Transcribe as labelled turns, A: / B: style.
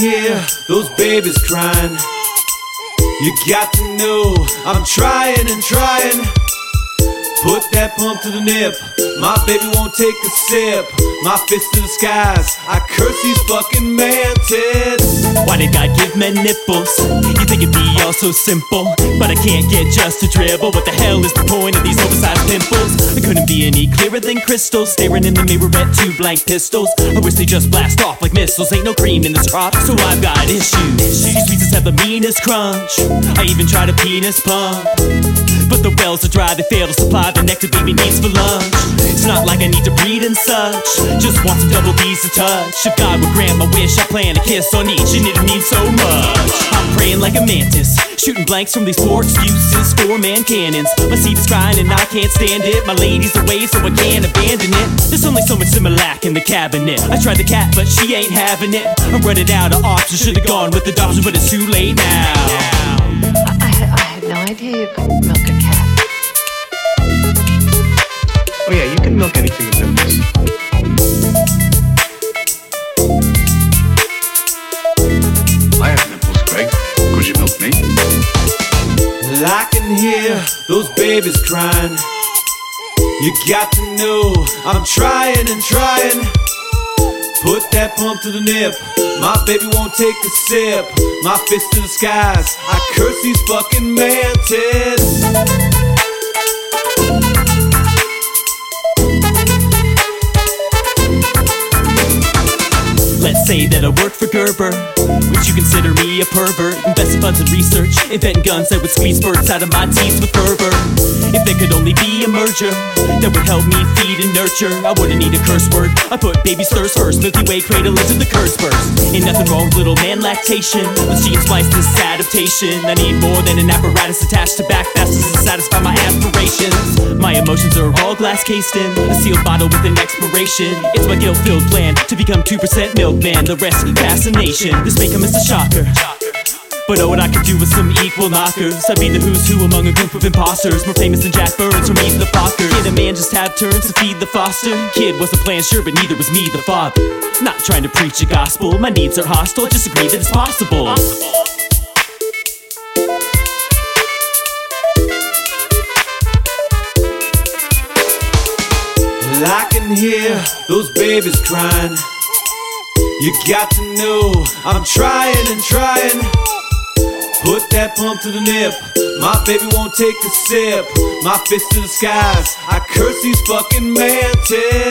A: hear those babies crying. You got to know I'm trying and trying. Put that pump to the nip. My baby won't take a sip. My fist to the skies. I curse these fucking mantids.
B: Why did God give men nipples? You think it'd be all so simple, but I can't get just a dribble. What the hell is the point of these oversized pimples? I couldn't be any clearer than crystal. Staring in the mirror at two blank pistols. I wish they just blast off like missiles. Ain't no cream in this crop, so I've got issues. Have the meanest crunch. I even tried a penis pump. But the wells are dry, they fail to supply the nectar baby needs for lunch. It's not like I need to breed and such. Just want some double D's to touch. If God would grant my wish, I plan a kiss on each, and it means so much. I'm praying like a mantis, shooting blanks from these poor excuses. Four man cannons. My seed is crying and I can't stand it. My lady's away, so I can't abandon it. There's only so much Similac in the cabinet. I tried the cat, but she ain't having it. I'm running out of options. Should've gone with the adoption, but it's too late now.
C: I, I, I had no idea you could milk a cat.
D: Oh yeah, you can milk anything with nipples. I have nipples, Greg. Could you milk me?
A: Well, I can hear those babies crying. You got to know I'm trying and trying. Put that pump to the nip. My baby won't take a sip. My fist to the skies. I curse these fucking mantids.
B: Say that I work for Gerber. Would you consider me a pervert? Investing funds in research, inventing guns that would squeeze birds out of my teeth with fervor. If there could only be a merger that would help me feed and nurture, I wouldn't need a curse word. I put baby's thirst first, Milky Way cradle into the curse burst. Ain't nothing wrong with little man lactation. Gene splice, this adaptation. I need more than an apparatus attached to back fastest to satisfy my aspirations. Emotions are all glass cased in, a sealed bottle with an expiration. It's my guilt filled plan to become 2% milkman, the rest fascination. This may come as a shocker. But oh, what I could do with some equal knockers. I'd be the who's who among a group of imposters. More famous than Jack Byrnes or Meet the Foster. Kid, a man just had turns to feed the foster. Kid wasn't planned, sure, but neither was me, the father. Not trying to preach a gospel, my needs are hostile. Just agree that it's possible.
A: Well, I can hear those babies crying. You got to know I'm trying and trying. Put that pump to the nip. My baby won't take a sip. My fist to the skies. I curse these fucking mantids.